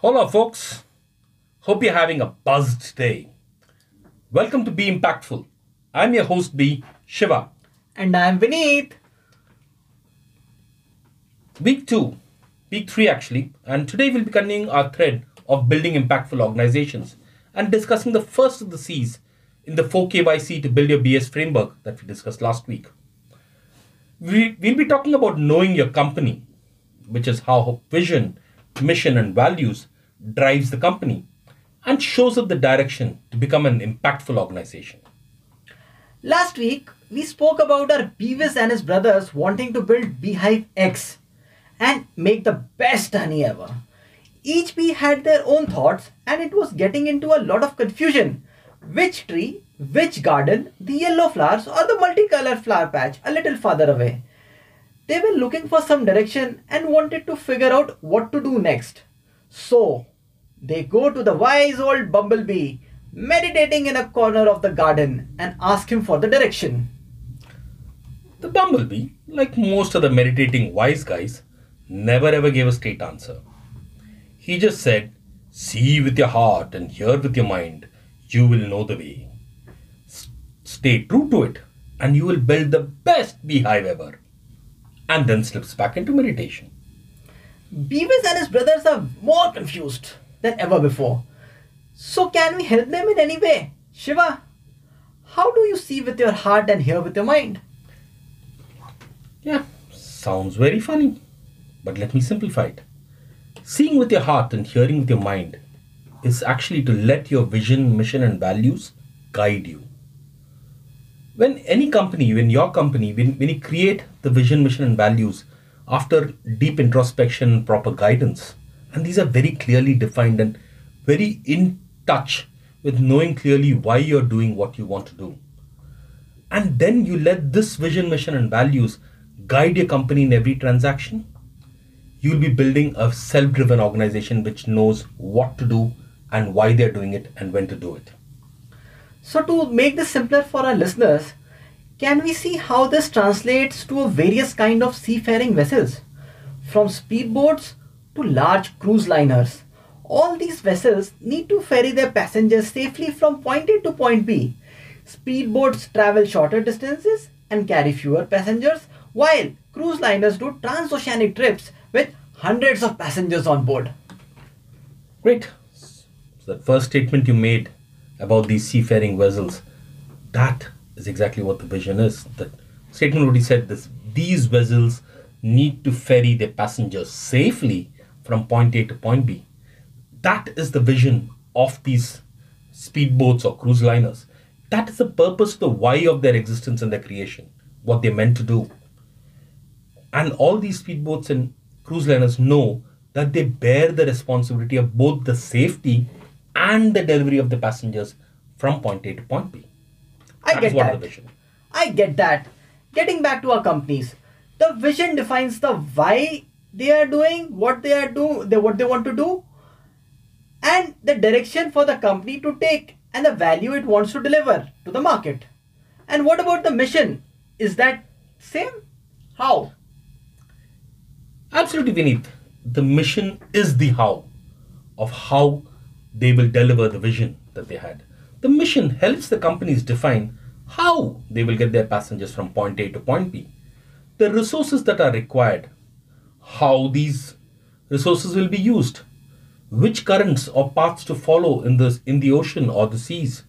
Hola, folks. Hope you're having a buzzed day. Welcome to Be Impactful. I'm your host, B. Shiva. And I'm Vineet. Week two, week three actually, and today we'll be continuing our thread of building impactful organizations and discussing the first of the C's in the 4KYC to build your BS framework that we discussed last week. We, we'll be talking about knowing your company, which is how vision, mission, and values drives the company and shows up the direction to become an impactful organization. Last week, we spoke about our Beavis and his brothers wanting to build Beehive X and make the best honey ever. Each bee had their own thoughts and it was getting into a lot of confusion. Which tree, which garden, the yellow flowers or the multicolored flower patch a little farther away. They were looking for some direction and wanted to figure out what to do next. So, they go to the wise old bumblebee meditating in a corner of the garden and ask him for the direction. The bumblebee, like most of the meditating wise guys, never ever gave a straight answer. He just said, See with your heart and hear with your mind, you will know the way. S- stay true to it, and you will build the best beehive ever. And then slips back into meditation. Beavis and his brothers are more confused than ever before. So, can we help them in any way? Shiva, how do you see with your heart and hear with your mind? Yeah, sounds very funny. But let me simplify it. Seeing with your heart and hearing with your mind is actually to let your vision, mission, and values guide you. When any company, when your company, when, when you create the vision, mission, and values after deep introspection proper guidance, and these are very clearly defined and very in touch with knowing clearly why you're doing what you want to do. And then you let this vision, mission, and values guide your company in every transaction you'll be building a self driven organization which knows what to do and why they're doing it and when to do it. So, to make this simpler for our listeners, can we see how this translates to a various kind of seafaring vessels, from speedboats to large cruise liners? All these vessels need to ferry their passengers safely from point A to point B. Speedboats travel shorter distances and carry fewer passengers, while cruise liners do transoceanic trips with hundreds of passengers on board. Great. So that first statement you made about these seafaring vessels, that is exactly what the vision is. The statement already said this these vessels need to ferry their passengers safely from point A to point B. That is the vision of these speedboats or cruise liners. That is the purpose, the why of their existence and their creation, what they're meant to do. And all these speedboats and cruise liners know that they bear the responsibility of both the safety and the delivery of the passengers from point A to point B. I That get that. vision. I get that. Getting back to our companies, the vision defines the why they are doing what they are do they what they want to do, and the direction for the company to take and the value it wants to deliver to the market. And what about the mission? Is that same? How? Absolutely, Vineet. The mission is the how of how they will deliver the vision that they had. The mission helps the companies define how they will get their passengers from point A to point B, the resources that are required, how these resources will be used, which currents or paths to follow in the, in the ocean or the seas,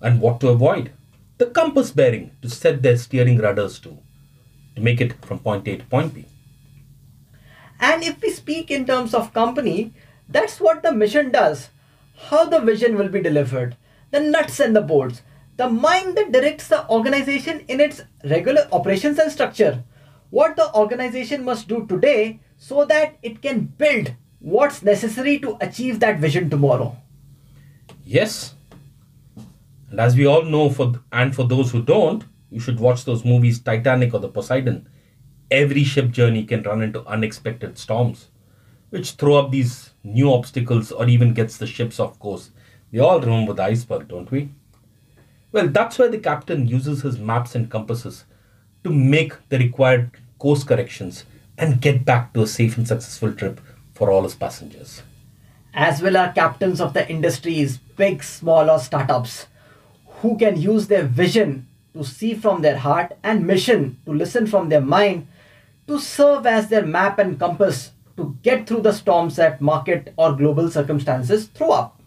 and what to avoid, the compass bearing to set their steering rudders to, to make it from point A to point B. And if we speak in terms of company, that's what the mission does. How the vision will be delivered, the nuts and the bolts, the mind that directs the organization in its regular operations and structure. What the organization must do today so that it can build what's necessary to achieve that vision tomorrow. Yes. And as we all know, for and for those who don't, you should watch those movies Titanic or the Poseidon. Every ship journey can run into unexpected storms, which throw up these new obstacles or even gets the ships off course. We all remember the iceberg, don't we? Well, that's why the captain uses his maps and compasses to make the required course corrections and get back to a safe and successful trip for all his passengers. as well are captains of the industries, big, small, or startups, who can use their vision to see from their heart and mission to listen from their mind to serve as their map and compass to get through the storms that market or global circumstances throw up.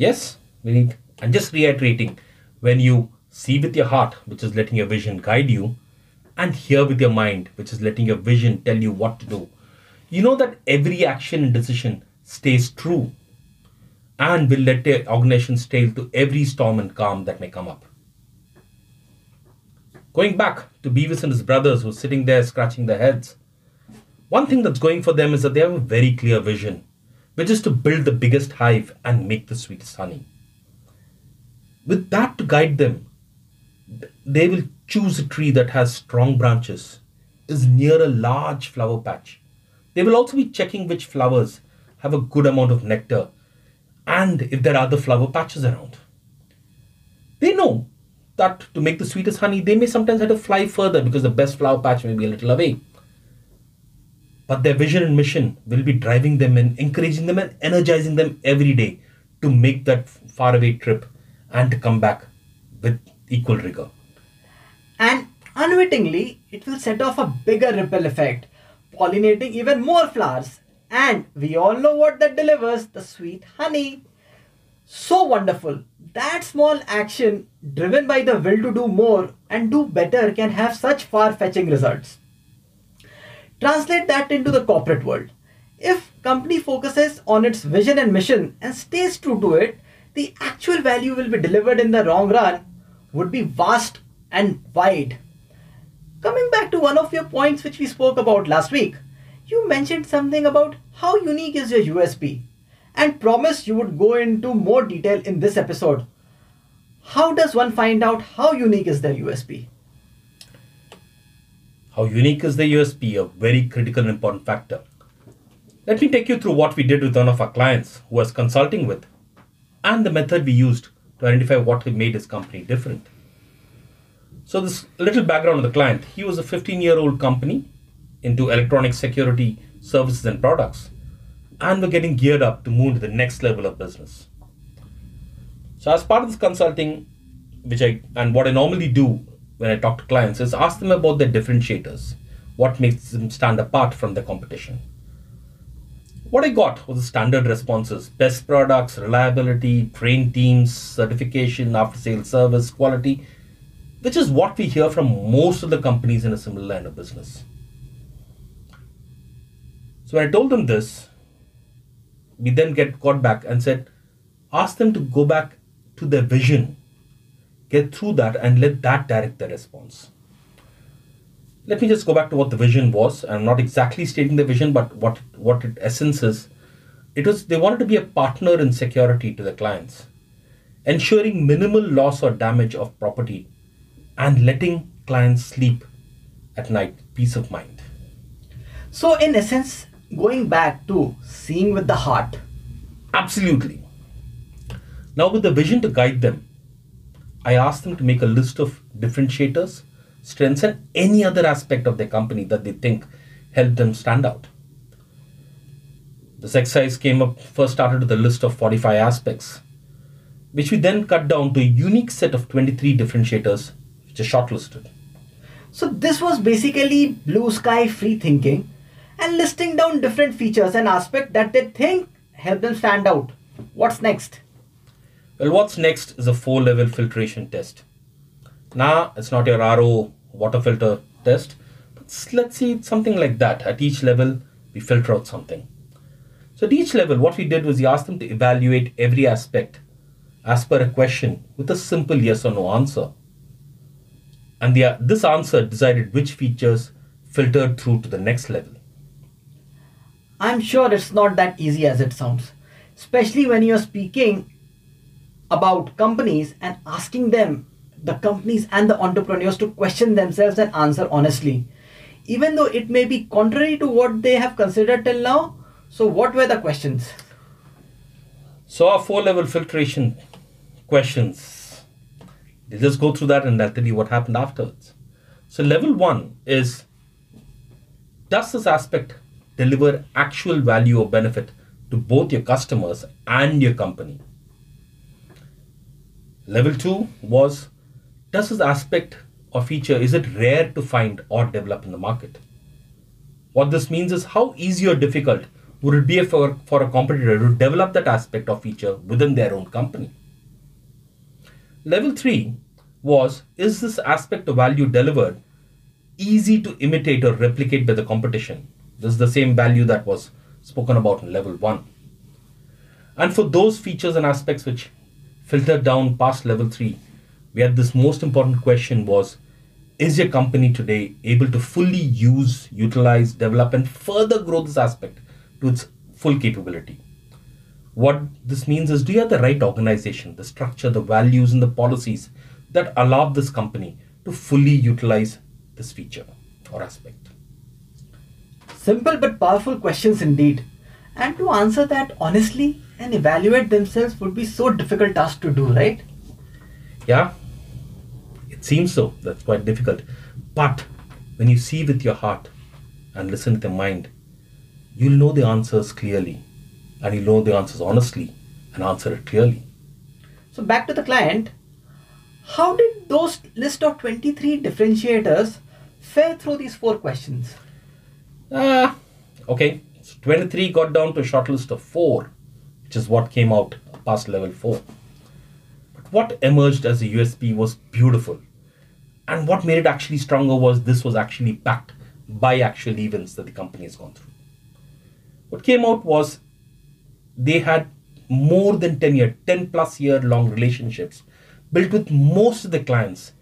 Yes, Vineet. And just reiterating, when you see with your heart, which is letting your vision guide you, and hear with your mind, which is letting your vision tell you what to do, you know that every action and decision stays true and will let the organization sail to every storm and calm that may come up. Going back to Beavis and his brothers who are sitting there scratching their heads, one thing that's going for them is that they have a very clear vision, which is to build the biggest hive and make the sweetest honey. With that to guide them, they will choose a tree that has strong branches, is near a large flower patch. They will also be checking which flowers have a good amount of nectar and if there are other flower patches around. They know that to make the sweetest honey, they may sometimes have to fly further because the best flower patch may be a little away. But their vision and mission will be driving them and encouraging them and energizing them every day to make that faraway trip and to come back with equal rigor. And unwittingly, it will set off a bigger ripple effect, pollinating even more flowers and we all know what that delivers the sweet honey. So wonderful. That small action, driven by the will to do more and do better, can have such far fetching results. Translate that into the corporate world. If company focuses on its vision and mission and stays true to it, the actual value will be delivered in the long run would be vast and wide. Coming back to one of your points which we spoke about last week, you mentioned something about how unique is your USP and promised you would go into more detail in this episode. How does one find out how unique is their USP? How unique is the USP? A very critical and important factor. Let me take you through what we did with one of our clients who was consulting with and the method we used to identify what made his company different. So, this little background of the client he was a 15 year old company into electronic security services and products, and we're getting geared up to move to the next level of business. So, as part of this consulting, which I and what I normally do when I talk to clients is ask them about their differentiators, what makes them stand apart from the competition. What I got was the standard responses best products, reliability, trained teams, certification, after sales service, quality, which is what we hear from most of the companies in a similar line of business. So when I told them this, we then get got back and said, ask them to go back to their vision, get through that, and let that direct the response. Let me just go back to what the vision was. I'm not exactly stating the vision, but what what its essence is. It was they wanted to be a partner in security to the clients, ensuring minimal loss or damage of property, and letting clients sleep at night, peace of mind. So, in essence, going back to seeing with the heart. Absolutely. Now, with the vision to guide them, I asked them to make a list of differentiators, strengths, and any other aspect of their company that they think helped them stand out. This exercise came up first started with a list of 45 aspects, which we then cut down to a unique set of 23 differentiators, which are shortlisted. So, this was basically blue sky free thinking and listing down different features and aspects that they think help them stand out. What's next? Well, what's next is a four level filtration test. Now, it's not your RO water filter test, but let's see something like that. At each level, we filter out something. So, at each level, what we did was we asked them to evaluate every aspect as per a question with a simple yes or no answer. And the, this answer decided which features filtered through to the next level. I'm sure it's not that easy as it sounds, especially when you're speaking about companies and asking them, the companies and the entrepreneurs, to question themselves and answer honestly, even though it may be contrary to what they have considered till now. So, what were the questions? So, our four level filtration questions. Let's just go through that and I'll tell you what happened afterwards. So, level one is Does this aspect deliver actual value or benefit to both your customers and your company. Level 2 was does this aspect or feature is it rare to find or develop in the market? What this means is how easy or difficult would it be for, for a competitor to develop that aspect or feature within their own company? Level 3 was is this aspect of value delivered easy to imitate or replicate by the competition? This is the same value that was spoken about in level 1. And for those features and aspects which filtered down past level 3, we had this most important question was is your company today able to fully use, utilize, develop, and further grow this aspect to its full capability? What this means is do you have the right organization, the structure, the values, and the policies that allow this company to fully utilize this feature or aspect? Simple but powerful questions indeed. And to answer that honestly and evaluate themselves would be so difficult task to do, right? Yeah, it seems so. That's quite difficult. But when you see with your heart and listen with your mind, you'll know the answers clearly and you'll know the answers honestly and answer it clearly. So back to the client, how did those list of 23 differentiators fare through these four questions? Ah, okay. So 23 got down to a short list of four, which is what came out past level four. But what emerged as a USP was beautiful. And what made it actually stronger was this was actually backed by actual events that the company has gone through. What came out was they had more than 10 year, 10 plus year long relationships built with most of the clients.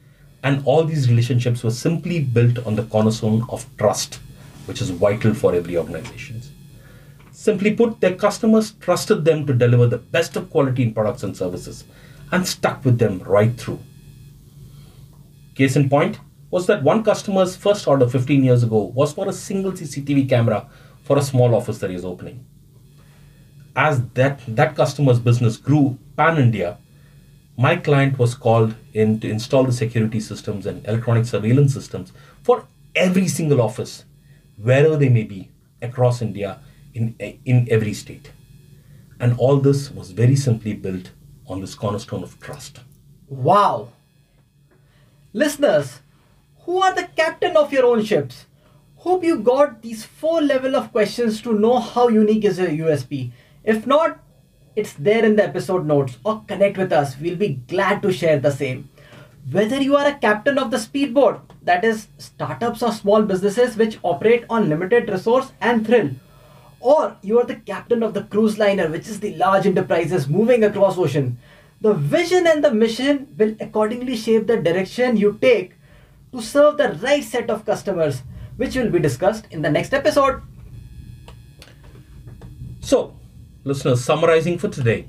And all these relationships were simply built on the cornerstone of trust, which is vital for every organization. Simply put, their customers trusted them to deliver the best of quality in products and services and stuck with them right through. Case in point was that one customer's first order 15 years ago was for a single CCTV camera for a small office that he is opening. As that, that customer's business grew pan India, my client was called in to install the security systems and electronic surveillance systems for every single office, wherever they may be across India in, in every state. And all this was very simply built on this cornerstone of trust. Wow! Listeners, who are the captain of your own ships? Hope you got these four level of questions to know how unique is your USP. If not, it's there in the episode notes or connect with us. We'll be glad to share the same. Whether you are a captain of the speedboat, that is startups or small businesses which operate on limited resource and thrill, or you are the captain of the cruise liner, which is the large enterprises moving across ocean, the vision and the mission will accordingly shape the direction you take to serve the right set of customers, which will be discussed in the next episode. So, listeners, summarizing for today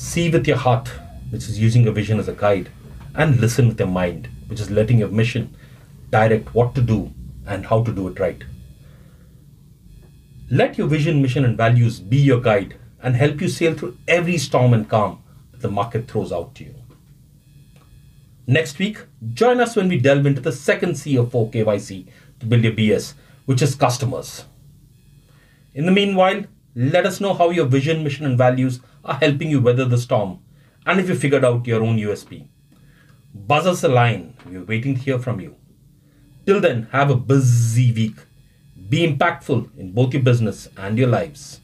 see with your heart, which is using a vision as a guide, and listen with your mind, which is letting your mission direct what to do and how to do it right. Let your vision, mission, and values be your guide and help you sail through every storm and calm that the market throws out to you. Next week, join us when we delve into the second C of 4KYC to build your BS, which is customers. In the meanwhile, let us know how your vision, mission, and values are helping you weather the storm and if you figured out your own USP. Buzz us a line, we're waiting to hear from you. Till then, have a busy week. Be impactful in both your business and your lives.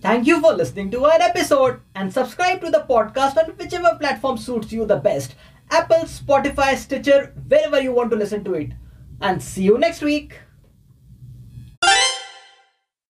Thank you for listening to our episode and subscribe to the podcast on whichever platform suits you the best Apple, Spotify, Stitcher, wherever you want to listen to it. And see you next week.